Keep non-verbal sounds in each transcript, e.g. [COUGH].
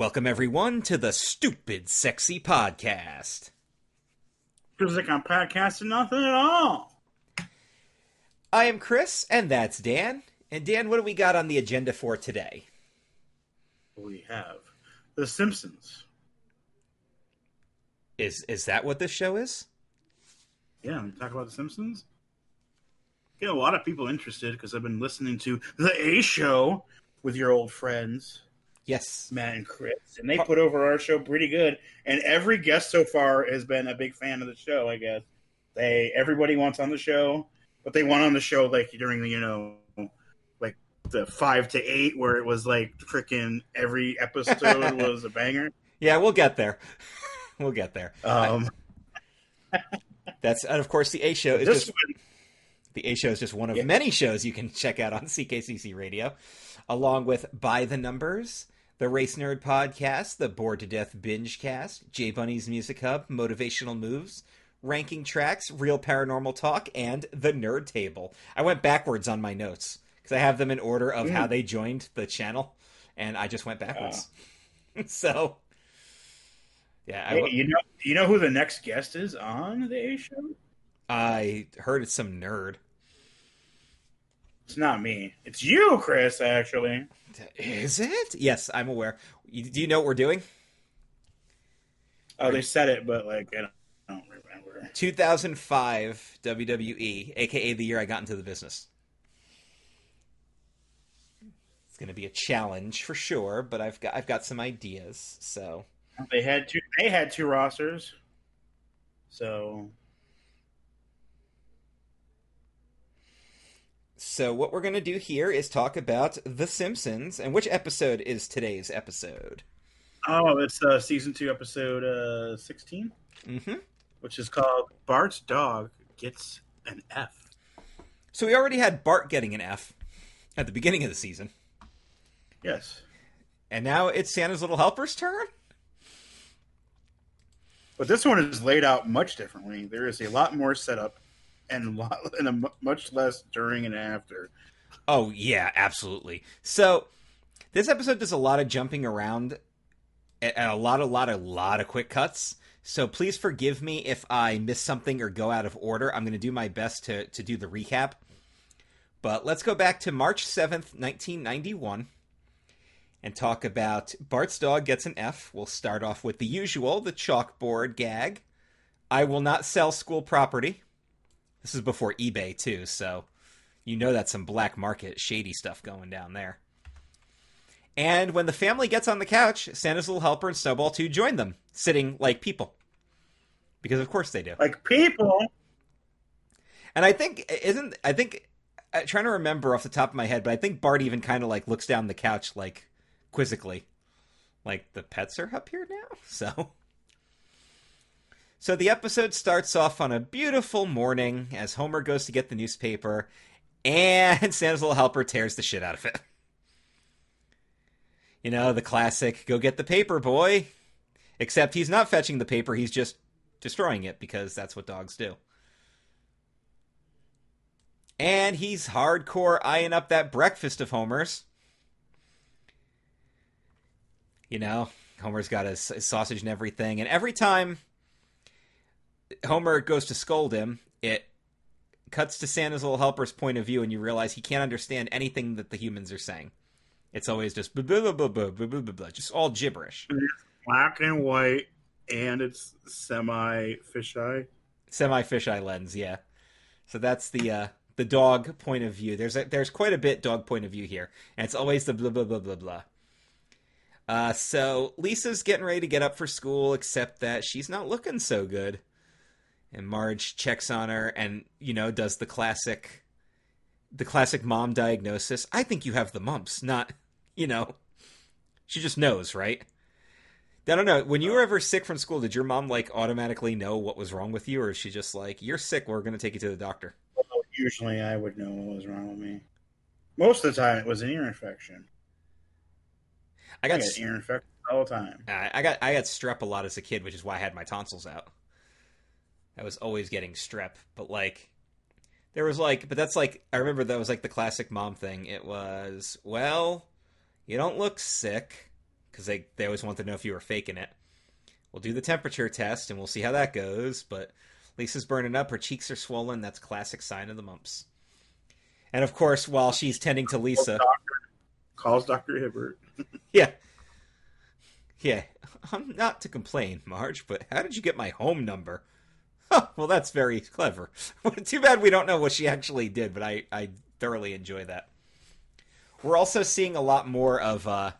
Welcome, everyone, to the Stupid Sexy Podcast. Feels like I'm podcasting nothing at all. I am Chris, and that's Dan. And Dan, what do we got on the agenda for today? We have The Simpsons. Is is that what this show is? Yeah, we talk about The Simpsons. Get a lot of people interested because I've been listening to The A Show with your old friends. Yes. Matt and Chris, and they put over our show pretty good. And every guest so far has been a big fan of the show. I guess they everybody wants on the show, but they want on the show like during the you know like the five to eight where it was like freaking every episode [LAUGHS] was a banger. Yeah, we'll get there. [LAUGHS] we'll get there. Um, [LAUGHS] That's and of course the A show is just one, the A show is just one of Yeah. many shows you can check out on CKCC Radio, along with By the Numbers, the Race Nerd Podcast, the Bored to Death Binge Cast, J Bunny's Music Hub, Motivational Moves, Ranking Tracks, Real Paranormal Talk, and the Nerd Table. I went backwards on my notes because I have them in order of how they joined the channel, and I just went backwards. [LAUGHS] so, yeah, I, hey, you know, you know who the next guest is on the A Show? I heard it's some nerd. It's not me. It's you, Chris. Actually, Is it? Yes, I'm aware. You- Do you know what we're doing? oh, they said it, but like I don't, I don't remember. 2005 WWE, aka the year I got into the business. It's going to be a challenge for sure, but I've got I've got some ideas. So They had two. They had two rosters. So so what we're going to do here is talk about The Simpsons and which episode is today's episode? Oh, it's uh, season two, episode uh, sixteen, Mhm. which is called "Bart's Dog Gets an F." So we already had Bart getting an F at the beginning of the season, Yes, and now it's Santa's little helper's turn. but this one is laid out much differently. There is a lot more setup [LAUGHS] and a lot and a much less during and after. Oh yeah, absolutely. So this episode does a lot of jumping around and a lot, a lot, a lot of quick cuts. So please forgive me if I miss something or go out of order. I'm going to do my best to to do the recap. But let's go back to March 7th, 1991 and talk about Bart's dog gets an F. We'll start off with the usual, the chalkboard gag. I will not sell school property. This is before eBay too, so you know that's some black market shady stuff going down there. And when the family gets on the couch, Santa's little helper and Snowball 2 join them, sitting like people. Because of course they do. Like people, And I think isn't I think I'm trying to remember off the top of my head, but I think Bart even kind of like looks down the couch like quizzically. Like the pets are up here now. [LAUGHS] So So the episode starts off on a beautiful morning as Homer goes to get the newspaper and [LAUGHS] Santa's little helper tears the shit out of it. You know, the classic go get the paper, boy. Except he's not fetching the paper, he's just destroying it because that's what dogs do. And he's hardcore eyeing up that breakfast of Homer's. You know, Homer's got his, his sausage and everything. And every time Homer goes to scold him. It cuts to Santa's little helper's point of view, and you realize he can't understand anything that the humans are saying. It's always just blah, blah, blah, blah, blah, blah, blah, blah just all gibberish. It's black and white, and it's semi fisheye. Semi fisheye lens, yeah. So that's the uh, the dog point of view. There's a, there's quite a bit dog point of view here, and it's always the blah blah blah blah blah. Uh, so Lisa's getting ready to get up for school, except that she's not looking so good. And Marge checks on her, and you know does the classic, the classic mom diagnosis. I think you have the mumps, not, you know. She just knows, right? I don't know. When you were ever sick from school, did your mom like automatically know what was wrong with you, or is she just like, "You're sick, we're going to take you to the doctor"? Well, usually, I would know what was wrong with me. Most of the time, it was an ear infection. I I got, ear infection all the time. I I got, I got strep a lot as a kid, which is why I had my tonsils out. I was always getting strep, but like, there was like, but that's like, I remember that was like the classic mom thing. It was, well, you don't look sick, because they they always want to know if you were faking it. We'll do the temperature test and we'll see how that goes. But Lisa's burning up, her cheeks are swollen. That's classic sign of the mumps. And of course, while she's tending to Lisa, calls Doctor Hibbert. [LAUGHS] yeah, yeah, [LAUGHS] I'm not to complain, Marge, but how did you get my home number? Huh, [LAUGHS] well, that's very clever. [LAUGHS] Too bad we don't know what she actually did, but I, I thoroughly enjoy that. We're also seeing a lot more of uh,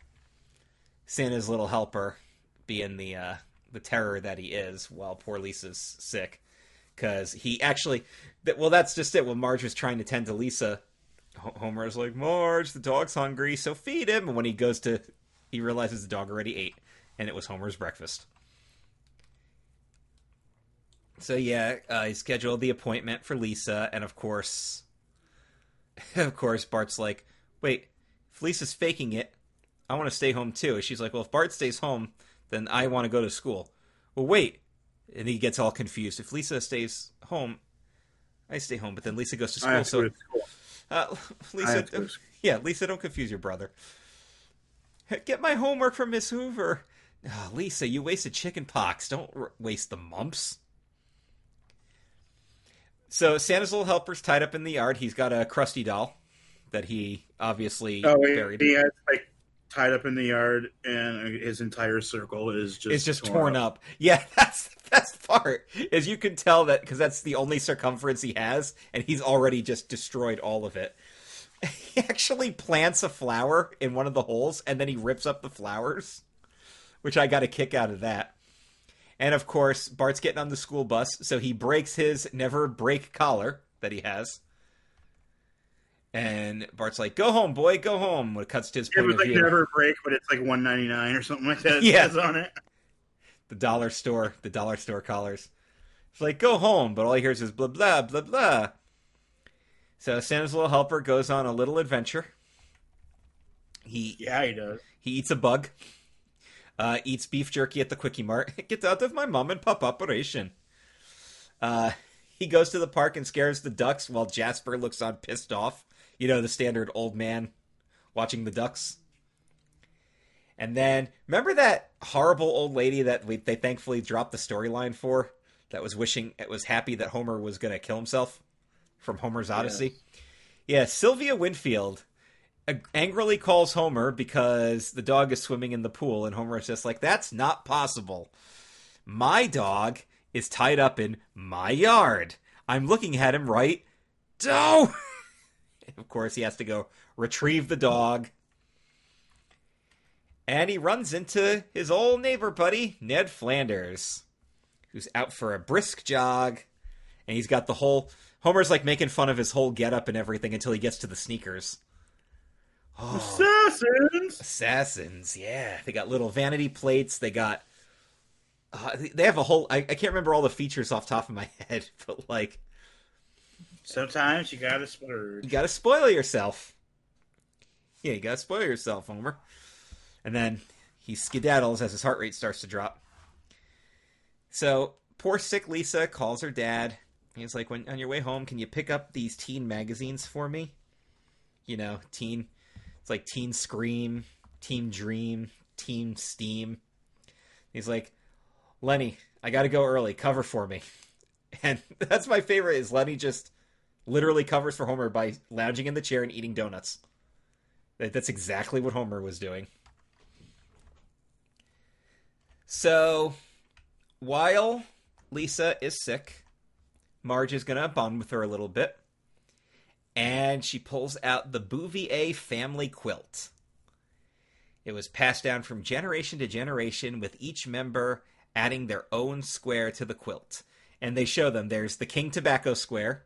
Santa's little helper being the uh, the terror that he is while poor Lisa's sick. Because he actually, well, that's just it. When Marge was trying to tend to Lisa, Homer's like, Marge, the dog's hungry, so feed him. And when he goes to, he realizes the dog already ate, and it was Homer's breakfast. So yeah, uh, he scheduled the appointment for Lisa, and of course, [LAUGHS] of course, Bart's like, "Wait, if Lisa's faking it, I want to stay home too." She's like, "Well, if Bart stays home, then I want to go to school." Well, wait, and he gets all confused. If Lisa stays home, I stay home, but then Lisa goes to school. so, to school. [LAUGHS] Uh, Lisa, yeah, Lisa, don't confuse your brother. [LAUGHS] Get my homework from Miss Hoover. Oh, Lisa, you wasted chicken pox. Don't r- waste the mumps. So Santa's little helper's tied up in the yard. He's got a crusty doll that he obviously oh, buried. He has like tied up in the yard, and his entire circle is just it's just torn, torn up. up. Yeah, [LAUGHS] that's the best part. Is you can tell that because that's the only circumference he has, and he's already just destroyed all of it. [LAUGHS] He actually plants a flower in one of the holes, and then he rips up the flowers, which I got a kick out of that. And of course, Bart's getting on the school bus, so he breaks his never break collar that he has. And Bart's like, "Go home, boy, go home." When it cuts to his it point was of like view, never break, but it's like one ninety nine or something like that. [LAUGHS] yeah, on it. The dollar store, the dollar store collars. It's like, "Go home," but all he hears is blah blah blah blah. So Santa's little helper goes on a little adventure. He yeah, he does. He eats a bug uh, eats beef jerky at the Quickie Mart. [LAUGHS] Get out of my mom and pop operation. Uh, he goes to the park and scares the ducks while Jasper looks on pissed off. You know, the standard old man watching the ducks. And then, remember that horrible old lady that we, they thankfully dropped the storyline for? That was wishing, it was happy that Homer was going to kill himself from Homer's Odyssey? Yes. Yeah, Sylvia Winfield angrily calls Homer because the dog is swimming in the pool, and Homer is just like, "That's not possible. My dog is tied up in my yard. I'm looking at him right. [LAUGHS] Oh!" of course, he has to go retrieve the dog. And he runs into his old neighbor buddy, Ned Flanders, who's out for a brisk jog. And he's got the whole. Homer's like making fun of his whole getup and everything until he gets to the sneakers. Oh, Assassins! Assassins, yeah. They got little vanity plates. They got. Uh, they have a whole. I, I can't remember all the features off top of my [LAUGHS] head, but like. Sometimes you gotta splurge. You gotta spoil yourself. Yeah, you gotta spoil yourself, Homer. And then he skedaddles as his heart rate starts to drop. So poor sick Lisa calls her dad. He's like, "When on your way home, can you pick up these teen magazines for me? You know, teen it's like Teen Scream, Team Dream, Team Steam. He's like, Lenny, I got to go early. Cover for me. [LAUGHS] And [LAUGHS] that's my favorite. Is Lenny just literally covers for Homer by lounging in the chair and eating donuts. That's exactly what Homer was doing. So, while Lisa is sick, Marge is going to bond with her a little bit and she pulls out the Bouvier family quilt. It was passed down from generation to generation, with each member adding their own square to the quilt. And they show them there's the King Tobacco square,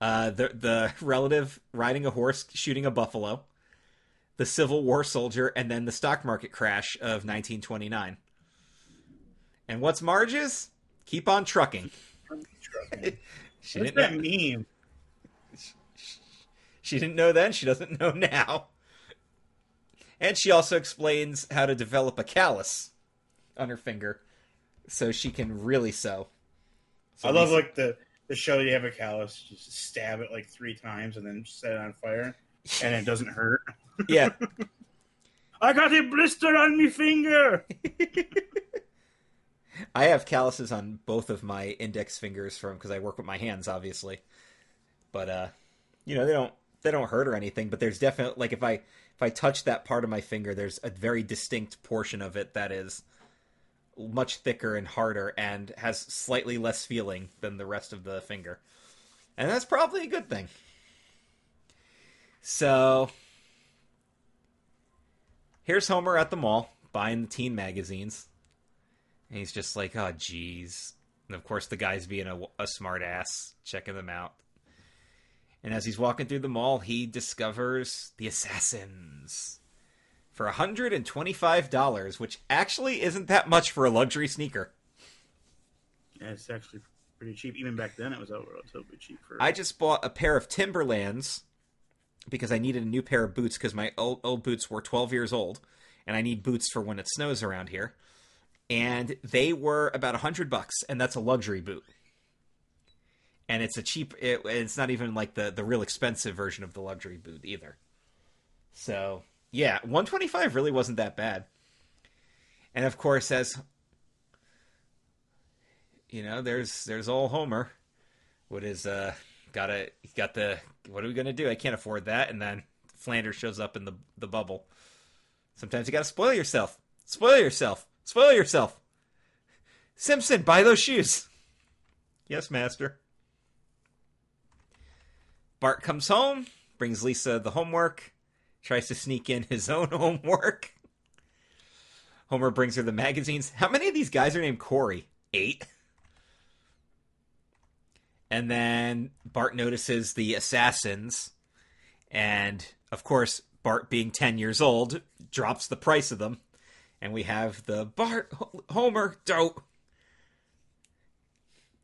uh, the the relative riding a horse shooting a buffalo, the Civil War soldier, and then the stock market crash of 1929. And what's Marge's? Keep on trucking. [LAUGHS] she What's didn't that meme? She didn't know then, she doesn't know now. And she also explains how to develop a callus on her finger so she can really sew. So I love like the the show you have a callus, just stab it like three times and then set it on fire and it doesn't hurt. [LAUGHS] yeah. [LAUGHS] I got a blister on me finger. [LAUGHS] I have calluses on both of my index fingers from because I work with my hands, obviously. But uh, you know they don't they don't hurt or anything. But there's definitely like if I if I touch that part of my finger, there's a very distinct portion of it that is much thicker and harder and has slightly less feeling than the rest of the finger. And that's probably a good thing. So here's Homer at the mall buying the teen magazines. And he's just like, oh, geez. And of course, the guy's being a, a smart ass, checking them out. And as he's walking through the mall, he discovers the assassins for $125, which actually isn't that much for a luxury sneaker. Yeah, it's actually pretty cheap. Even back then, it was relatively cheap. For I just bought a pair of Timberlands because I needed a new pair of boots because my old, old boots were 12 years old, and I need boots for when it snows around here. And they were about a hundred bucks, and that's a luxury boot. And it's a cheap. It, it's not even like the the real expensive version of the luxury boot either. So yeah, 125 really wasn't that bad. And of course, as you know, there's there's old Homer. What is uh got a got the what are we gonna do? I can't afford that. And then Flanders shows up in the the bubble. Sometimes you gotta spoil yourself. Spoil yourself. Spoil yourself. Simpson, buy those shoes. Yes, master. Bart comes home, brings Lisa the homework, tries to sneak in his [LAUGHS] own homework. Homer brings her the magazines. How many of these guys are named Corey? Eight. And then Bart notices the assassins. And of course, Bart, being 10 years old, drops the price of them. And we have the Bart Homer dope.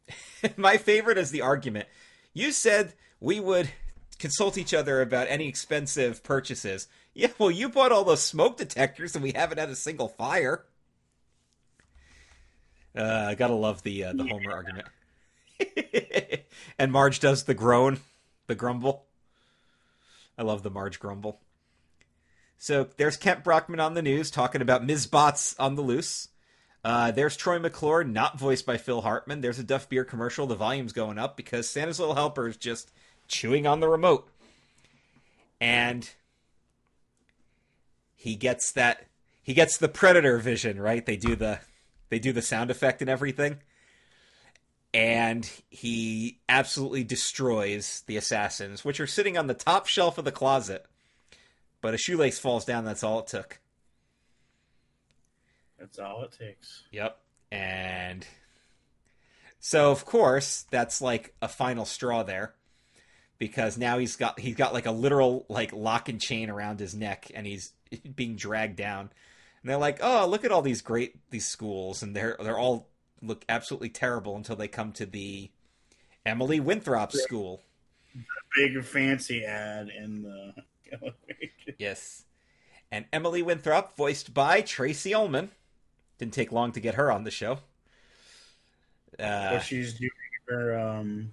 [LAUGHS] My favorite is the argument. You said we would consult each other about any expensive purchases. Yeah, well, you bought all those smoke detectors and we haven't had a single fire. Uh, I gotta love the uh, the Homer argument. [LAUGHS] and Marge does the groan, the grumble. I love the Marge grumble. So there's Kent Brockman on the news talking about Ms. Botz on the loose. Uh, there's Troy McClure, not voiced by Phil Hartman. There's a Duff Beer commercial. The volume's going up because Santa's Little Helper is just chewing on the remote. And he gets that he gets the predator vision, right? They do the they do the sound effect and everything and he absolutely destroys the assassins, which are sitting on the top shelf of the closet. But a shoelace falls down. That's all it took. That's all it takes. Yep. And so, of course, that's like a final straw there, because now he's got he's got like a literal like lock and chain around his neck, and he's [LAUGHS] being dragged down. And they're like, "Oh, look at all these great these schools, and they're they're all look absolutely terrible until they come to the Emily Winthrop school. Big fancy ad in the [LAUGHS] yes, and Emily Winthrop, voiced by Tracey Ullman, didn't take long to get her on the show. Uh, she's doing her um,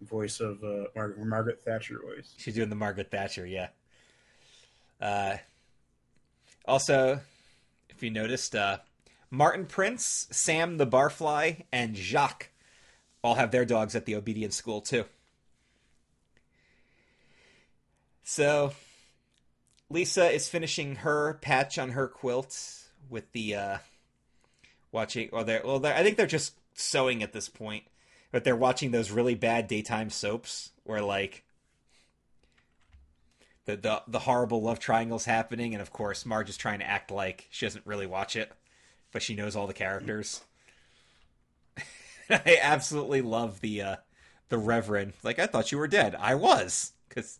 voice of uh, Mar- Margaret Thatcher voice. She's doing the Margaret Thatcher, yeah. Uh, also, if you noticed, uh, Martin Prince, Sam the Barfly, and Jacques all have their dogs at the obedience school too. So Lisa is finishing her patch on her quilt with the uh watching or they're well they're, I think they're just sewing at this point. But they're watching those really bad daytime soaps where like the, the the horrible love triangles happening and of course Marge is trying to act like she doesn't really watch it but she knows all the characters. [LAUGHS] I absolutely love the uh, the Reverend. Like I thought you were dead. I was because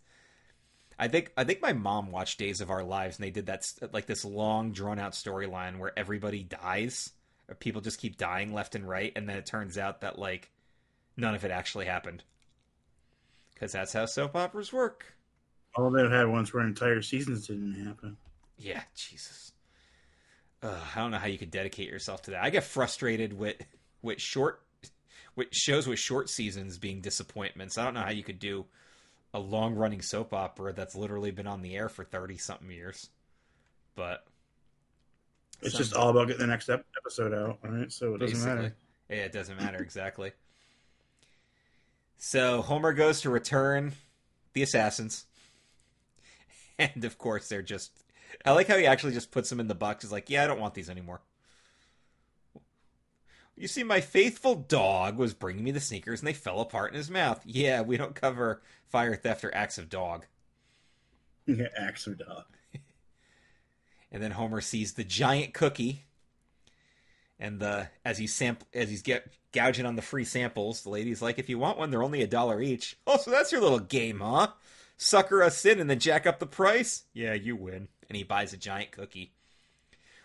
I think I think my mom watched Days of Our Lives and they did that like this long drawn out storyline where everybody dies. People just keep dying left and right, and then it turns out that like none of it actually happened because that's how soap operas work. All they've had once where entire seasons didn't happen. Yeah, Jesus uh, I don't know how you could dedicate yourself to that. I get frustrated with with short with shows with short seasons being disappointments. I don't know how you could do a long running soap opera that's literally been on the air for thirty something years. but it's just all about getting the next episode out, right? So it doesn't basically, matter. yeah, it doesn't matter exactly. So Homer goes to return the assassins, [LAUGHS] and of course they're just. I like how he actually just puts them in the box. He's like, "Yeah, I don't want these anymore." You see, my faithful dog was bringing me the sneakers, and they fell apart in his mouth. Yeah, we don't cover fire theft or acts of dog. [LAUGHS] Yeah, axe of dog. And then Homer sees the giant cookie, and the as he's samp- as he's get gouging on the free samples, the lady's like, "If you want one, they're only a dollar each." [LAUGHS] Oh, so that's your little game, huh? Sucker us in and then jack up the price? Yeah, you win. And he buys a giant cookie,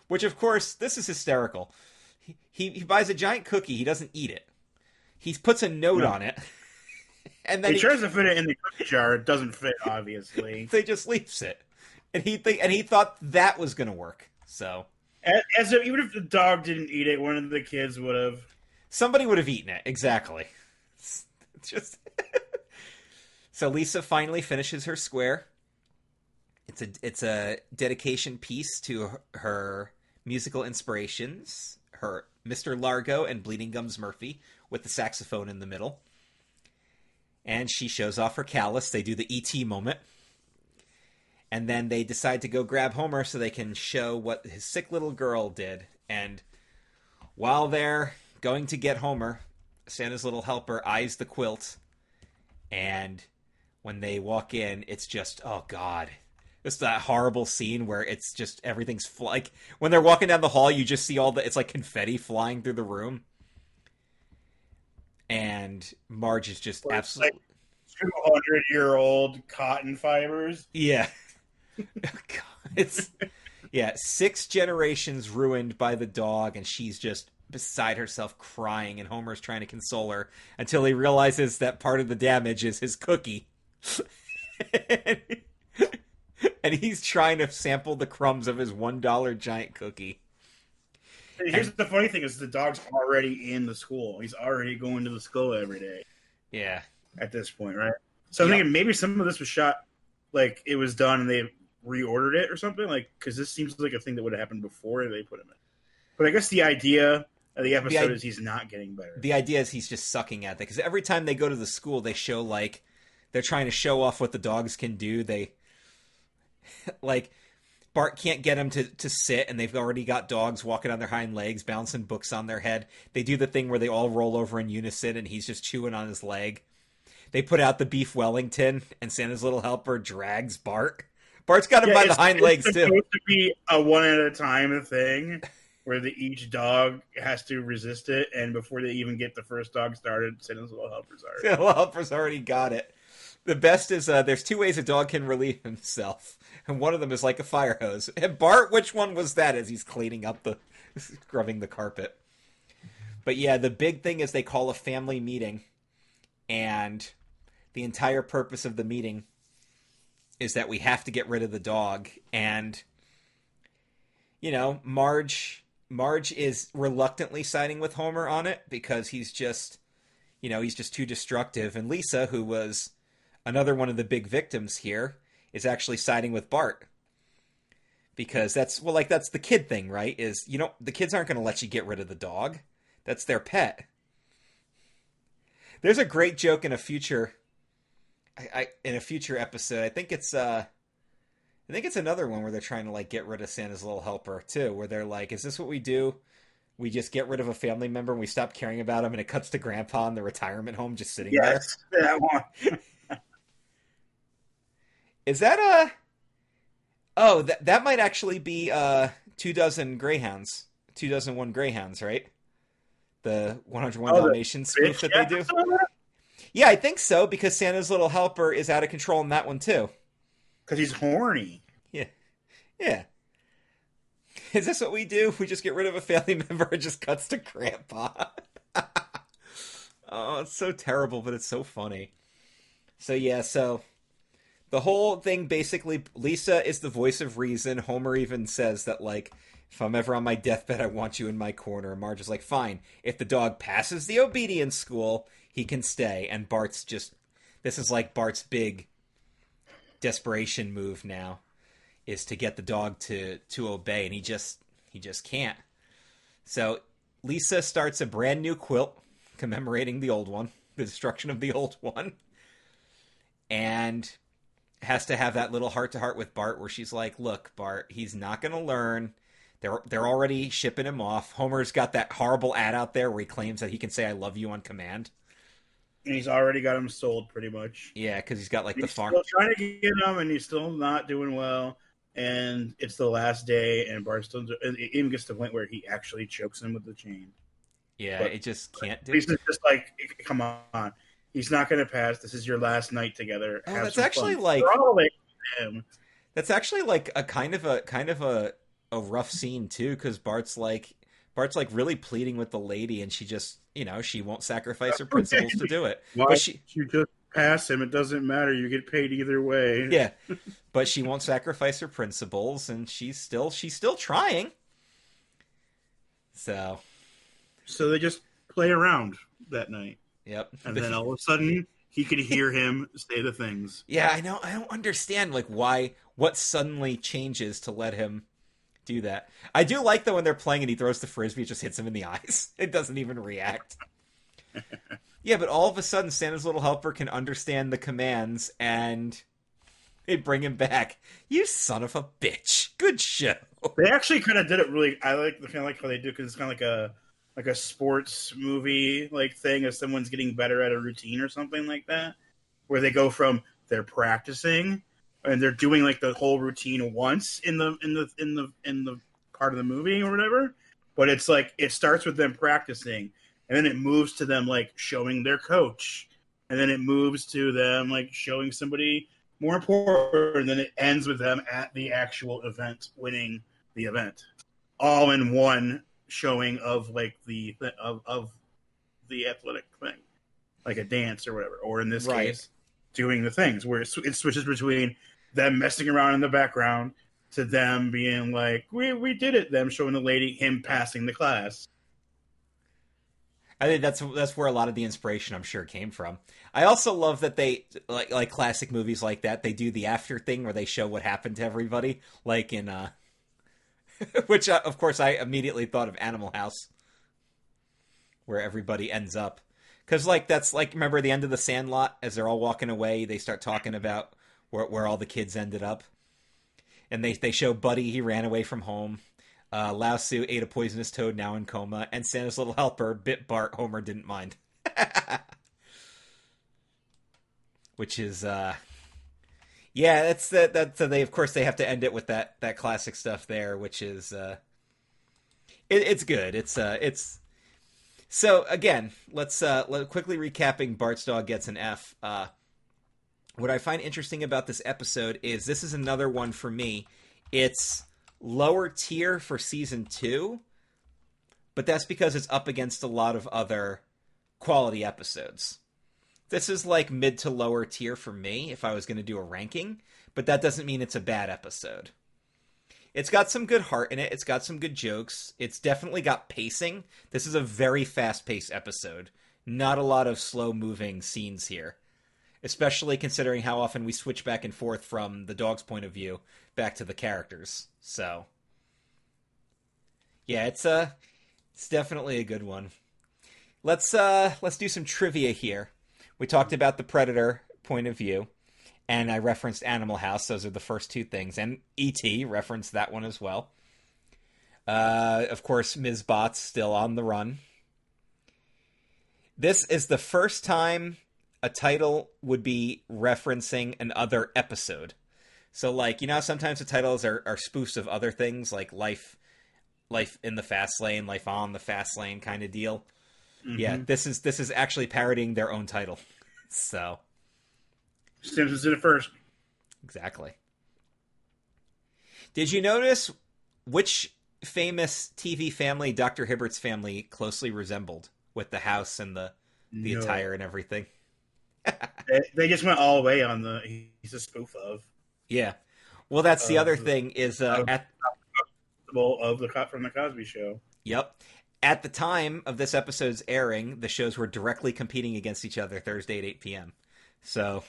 which of course this is hysterical. He he, he buys a giant cookie. He doesn't eat it. He puts a note No. on it, [LAUGHS] and then He he, tries to fit it in the cookie jar. It doesn't fit, obviously. [LAUGHS] they just leaves it. And he think and he thought that was gonna work. So As, if, even if the dog didn't eat it, one of the kids would have. Somebody would have eaten it. Exactly. It's [LAUGHS] just [LAUGHS] So Lisa finally finishes her square. It's a it's a dedication piece to her, her musical inspirations, her Mr. Largo and Bleeding Gums Murphy with the saxophone in the middle. And she shows off her callus. They do the ET moment. And then they decide to go grab Homer so they can show what his sick little girl did. And while they're going to get Homer, Santa's little helper eyes the quilt, and when they walk in, it's just oh god, it's that horrible scene where it's just everything's fl- like when they're walking down the hall, you just see all the it's like confetti flying through the room, and Marge is just absolutely Two hundred year old cotton fibers. yeah. [LAUGHS] It's yeah, six generations ruined by the dog, and she's just beside herself crying, and Homer's trying to console her until he realizes that part of the damage is his cookie. [LAUGHS] and he's trying to sample the crumbs of his one dollar giant cookie. And here's the funny thing: is the dog's already in the school. He's already going to the school every day Yeah. at this point, right? So I'm Yeah. thinking maybe some of this was shot like it was done and they reordered it or something, like because this seems like a thing that would have happened before they put him in. But I guess the idea of the episode i- is he's not getting better. The idea is he's just sucking at it because every time they go to the school, they show like they're trying to show off what the dogs can do. They [LAUGHS] like Bart can't get him to, to sit, and they've already got dogs walking on their hind legs, bouncing books on their head. They do the thing where they all roll over in unison, and he's just chewing on his leg. They put out the beef Wellington, and Santa's little helper drags Bart. Bart's got him Yeah, by the hind legs too. It's supposed to be a one at a time thing where the each dog has to resist it, and before they even get the first dog started, Santa's little helpers are. The little helper's already got it. The best is uh, there's two ways a dog can relieve himself, and one of them is like a fire hose. And Bart, which one was that? As he's cleaning up the, [LAUGHS] scrubbing the carpet. But yeah, the big thing is they call a family meeting, and the entire purpose of the meeting is that we have to get rid of the dog. And you know, Marge, Marge is reluctantly siding with Homer on it because he's just you know, he's just too destructive. And Lisa, who was another one of the big victims here, is actually siding with Bart. Because that's well like that's the kid thing, right? Is you know the kids aren't gonna let you get rid of the dog. That's their pet. There's a great joke in a future I, I in a future episode. I think it's uh I think it's another one where they're trying to like get rid of Santa's little helper too, where they're like, Is this what we do? we just get rid of a family member and we stop caring about him and it cuts to grandpa in the retirement home just sitting there. Yes, that one. [LAUGHS] Is that a Oh, that that might actually be uh two dozen greyhounds. Two dozen one greyhounds, right? The 101 Oh, Dalmatians spoof that they do. Yeah, I think so because Santa's little helper is out of control in that one too. Because he's horny. Yeah. yeah. Is this what we do? We just get rid of a family [LAUGHS] member and just cuts to grandpa. [LAUGHS] oh, it's so terrible, but it's so funny. So yeah, so the whole thing basically Lisa is the voice of reason. Homer even says that like if I'm ever on my deathbed, I want you in my corner. And Marge is like, fine. If the dog passes the obedience school, he can stay. And Bart's just this is like Bart's big desperation move now is to get the dog to to obey, and he just he just can't. So Lisa starts a brand new quilt commemorating the old one, [LAUGHS] the destruction of the old one, and has to have that little heart to heart with Bart where she's like, "Look, Bart, he's not going to learn. They're they're already shipping him off. Homer's got that horrible ad out there where he claims that he can say I love you on command. And he's already got him sold pretty much. Yeah, because he's got like the farm. Still trying to get him, and he's still not doing well. And it's the last day, and Bart still it even gets to the point where he actually chokes him with the chain. Yeah, But- it just can't do. He's just like, come on, he's not going to pass. This is your last night together. Oh, Have that's actually fun. like- We're all away from him. That's actually like a kind of a kind of a a rough scene too, because Bart's like Bart's like really pleading with the lady, and she just you know she won't sacrifice her [LAUGHS] principles to do it. Why But she you just pass him? It doesn't matter. You get paid either way. yeah, [LAUGHS] but she won't sacrifice her principles, and she's still she's still trying. So So they just play around that night, yep, and then all of a sudden he could hear him say the things. Yeah, I know. I don't understand like why what suddenly changes to let him do that. I do like though when they're playing and he throws the frisbee, it just hits him in the [LAUGHS] eyes. It doesn't even react. [LAUGHS] yeah, but all of a sudden Santa's little helper can understand the commands and they bring him back. You son of a bitch. Good show. They actually kind of did it really. I like the kind of like how they do because it's kind of like a like a sports movie like thing if someone's getting better at a routine or something like that, where they go from they're practicing and they're doing like the whole routine once in the in the in the in the part of the movie or whatever. But it's like it starts with them practicing and then it moves to them like showing their coach and then it moves to them like showing somebody more important and then it ends with them at the actual event winning the event all in one showing of like the of of the athletic thing like a dance or whatever or in this Right. case doing the things where it, sw- it switches between them messing around in the background to them being like we we did it them showing the lady him passing the class I think that's that's where a lot of the inspiration I'm sure came from. I also love that they like like classic movies like that. They do the after thing where they show what happened to everybody, like in uh, [LAUGHS] which uh, of course I immediately thought of Animal House, where everybody ends up. Because like that's like remember the end of the Sandlot as they're all walking away, they start talking about where where all the kids ended up, and they they show Buddy he ran away from home. Uh, Lao Tzu ate a poisonous toad, now in coma, and Santa's little helper bit Bart. Homer didn't mind, [LAUGHS] which is, uh, yeah, that's that. That's uh, they. Of course, they have to end it with that that classic stuff there, which is, uh, it, it's good. It's uh, it's so again. Let's uh, let, quickly recapping. Bart's dog gets an F. Uh, what I find interesting about this episode is this is another one for me. It's lower tier for season two, but that's because it's up against a lot of other quality episodes. This is like mid to lower tier for me if I was going to do a ranking, but that doesn't mean it's a bad episode. It's got some good heart in it. It's got some good jokes. It's definitely got pacing. This is a very fast paced episode. Not a lot of slow moving scenes here especially considering how often we switch back and forth from the dog's point of view back to the characters. So, yeah, it's a it's definitely a good one. Let's uh let's do some trivia here. We talked about the predator point of view, and I referenced Animal House. Those are the first two things, and E.T. referenced that one as well. Uh, of course, Ms. Bot's still on the run. This is the first time a title would be referencing an other episode. So like, you know, sometimes the titles are, are spoofs of other things like life life in the fast lane, life on the fast lane kind of deal. Yeah, Mhm. this is this is actually parodying their own title. [LAUGHS] so Simpsons did it first. Exactly. Did you notice which famous TV family Dr. Hibbert's family closely resembled with the house and the the No. attire and everything? They, they just went all the way on the. He's a spoof of Yeah. Well, that's the other thing is uh, uh, at of the cop from the Cosby Show. yep. At the time of this episode's airing, the shows were directly competing against each other Thursday at 8 p.m. So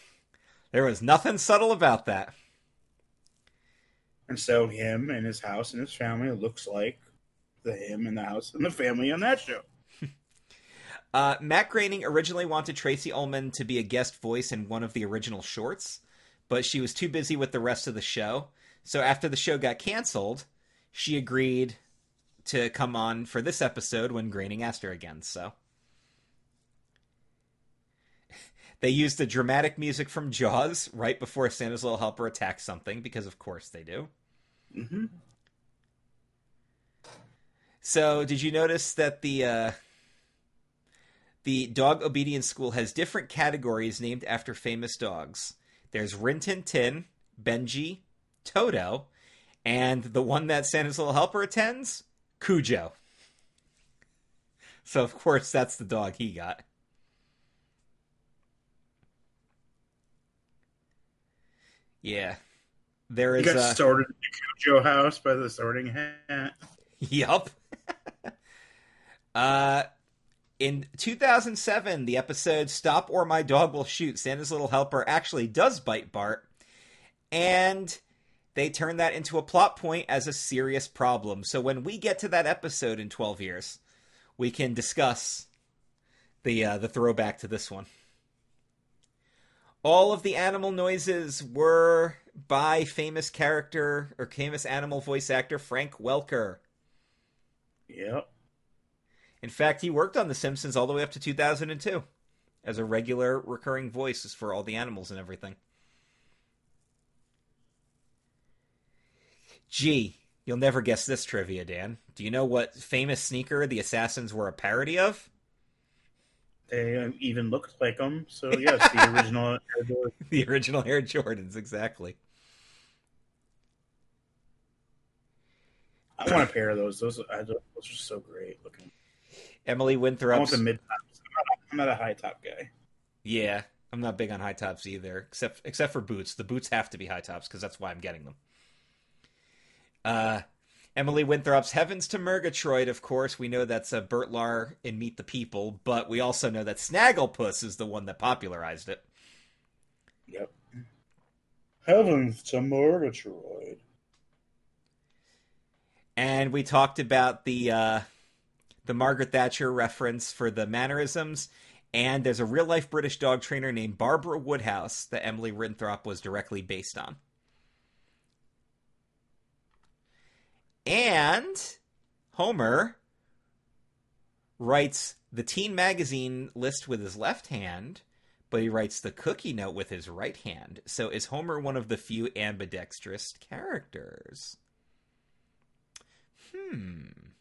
there was nothing subtle about that. And so him and his house and his family looks like the him and the house and the family on that show. Uh, Matt Groening originally wanted Tracey Ullman to be a guest voice in one of the original shorts, but she was too busy with the rest of the show. So after the show got canceled, she agreed to come on for this episode when Groening asked her again. So [LAUGHS] they used the dramatic music from Jaws right before Santa's Little Helper attacks something, because of course they do. Mm-hmm. So, did you notice that the uh, the dog obedience school has different categories named after famous dogs? There's Rin Tin Tin, Benji, Toto, and the one that Santa's Little Helper attends, Cujo. So, of course, that's the dog he got. Yeah. There is. He got uh, sorted in the Cujo house by the sorting hat. [LAUGHS] Yup. [LAUGHS] uh, in 2007, the episode "Stop or My Dog Will Shoot," Santa's Little Helper actually does bite Bart, and they turn that into a plot point as a serious problem. So when we get to that episode in 12 years, we can discuss the uh, the throwback to this one. All of the animal noises were by famous character or famous animal voice actor Frank Welker. Yep. In fact, he worked on The Simpsons all the way up to 2002 as a regular recurring voice for all the animals and everything. Gee, you'll never guess this trivia, Dan. Do you know what famous sneaker the Assassins were a parody of? They um, even looked like them. So [LAUGHS] yes, the original. Air Jordan. the original Air Jordans, exactly. I want a pair of those. Those, I, those are so great looking. Emily I want the mid tops. I'm not a high top guy. Yeah, I'm not big on high tops either, except except for boots. The boots have to be high tops because that's why I'm getting them. Uh, Emily Winthrop's Heavens to Murgatroyd, of course. We know that's a Bert Lahr in Meet the People, but we also know that Snagglepuss is the one that popularized it. Yep. Heavens to Murgatroyd. And we talked about the uh, the Margaret Thatcher reference for the mannerisms. And there's a real life British dog trainer named Barbara Woodhouse that Emily Winthrop was directly based on. And Homer writes the teen magazine list with his left hand, but he writes the cookie note with his right hand. So is Homer one of the few ambidextrous characters? Hmm.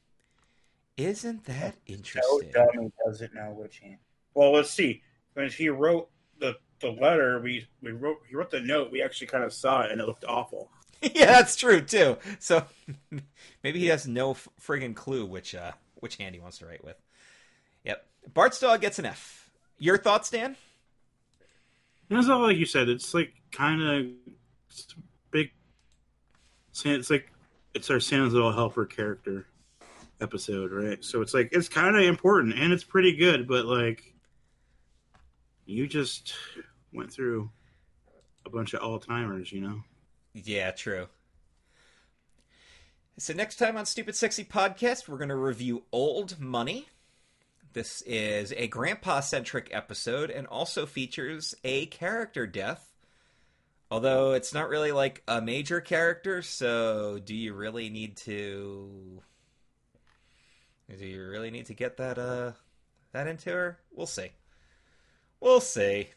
Isn't that So interesting? dumb he doesn't know which hand. Well, let's see. When he wrote the the letter, we we wrote he wrote the note. We actually kind of saw it, and it looked awful. [LAUGHS] [LAUGHS] yeah, that's true too. So [LAUGHS] maybe he has no f- friggin' clue which uh which hand he wants to write with. Yep. Bart's dog gets an F. Your thoughts, Dan? It's not like you said. It's like kind of big. It's like it's our Santa's little helper character episode, right? So it's like it's kind of important and it's pretty good, but like you just went through a bunch of all timers, you know. Yeah, true. So next time on Stupid Sexy Podcast, we're going to review Old Money. This is a grandpa-centric episode and also features a character death. Although it's not really like a major character, so do you really need to do you really need to get that uh that into her? We'll see. We'll see.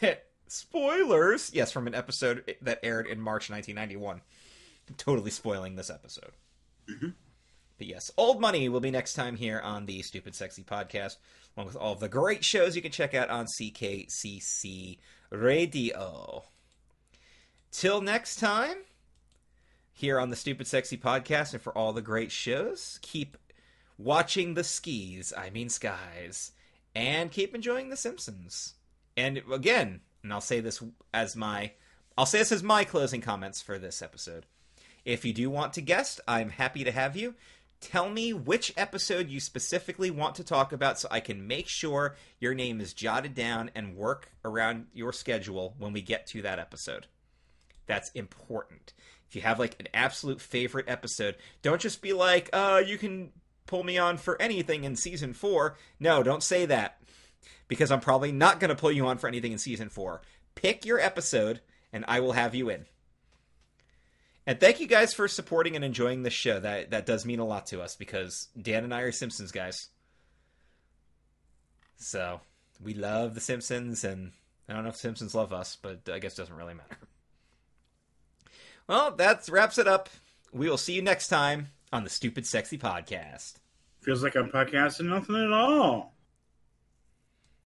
[LAUGHS] Spoilers. Yes, from an episode that aired in March 1991. Totally spoiling this episode. Mhm. But yes, Old Money will be next time here on the Stupid Sexy Podcast, along with all of the great shows you can check out on CKCC Radio. Till next time, here on the Stupid Sexy Podcast, and for all the great shows, keep watching the skis, I mean skies, and keep enjoying The Simpsons. And again, and I'll say this as my I'll say this as my closing comments for this episode. If you do want to guest, I'm happy to have you. Tell me which episode you specifically want to talk about so I can make sure your name is jotted down and work around your schedule when we get to that episode. That's important. If you have like an absolute favorite episode, don't just be like, uh, you can pull me on for anything in season four. No, don't say that. Because I'm probably not going to pull you on for anything in season four. Pick your episode, and I will have you in. And thank you guys for supporting and enjoying the show. That that does mean a lot to us because Dan and I are Simpsons guys. So we love the Simpsons, and I don't know if Simpsons love us, but I guess it doesn't really matter. Well, that wraps it up. We will see you next time on the Stupid Sexy Podcast. Feels like I'm podcasting nothing at all.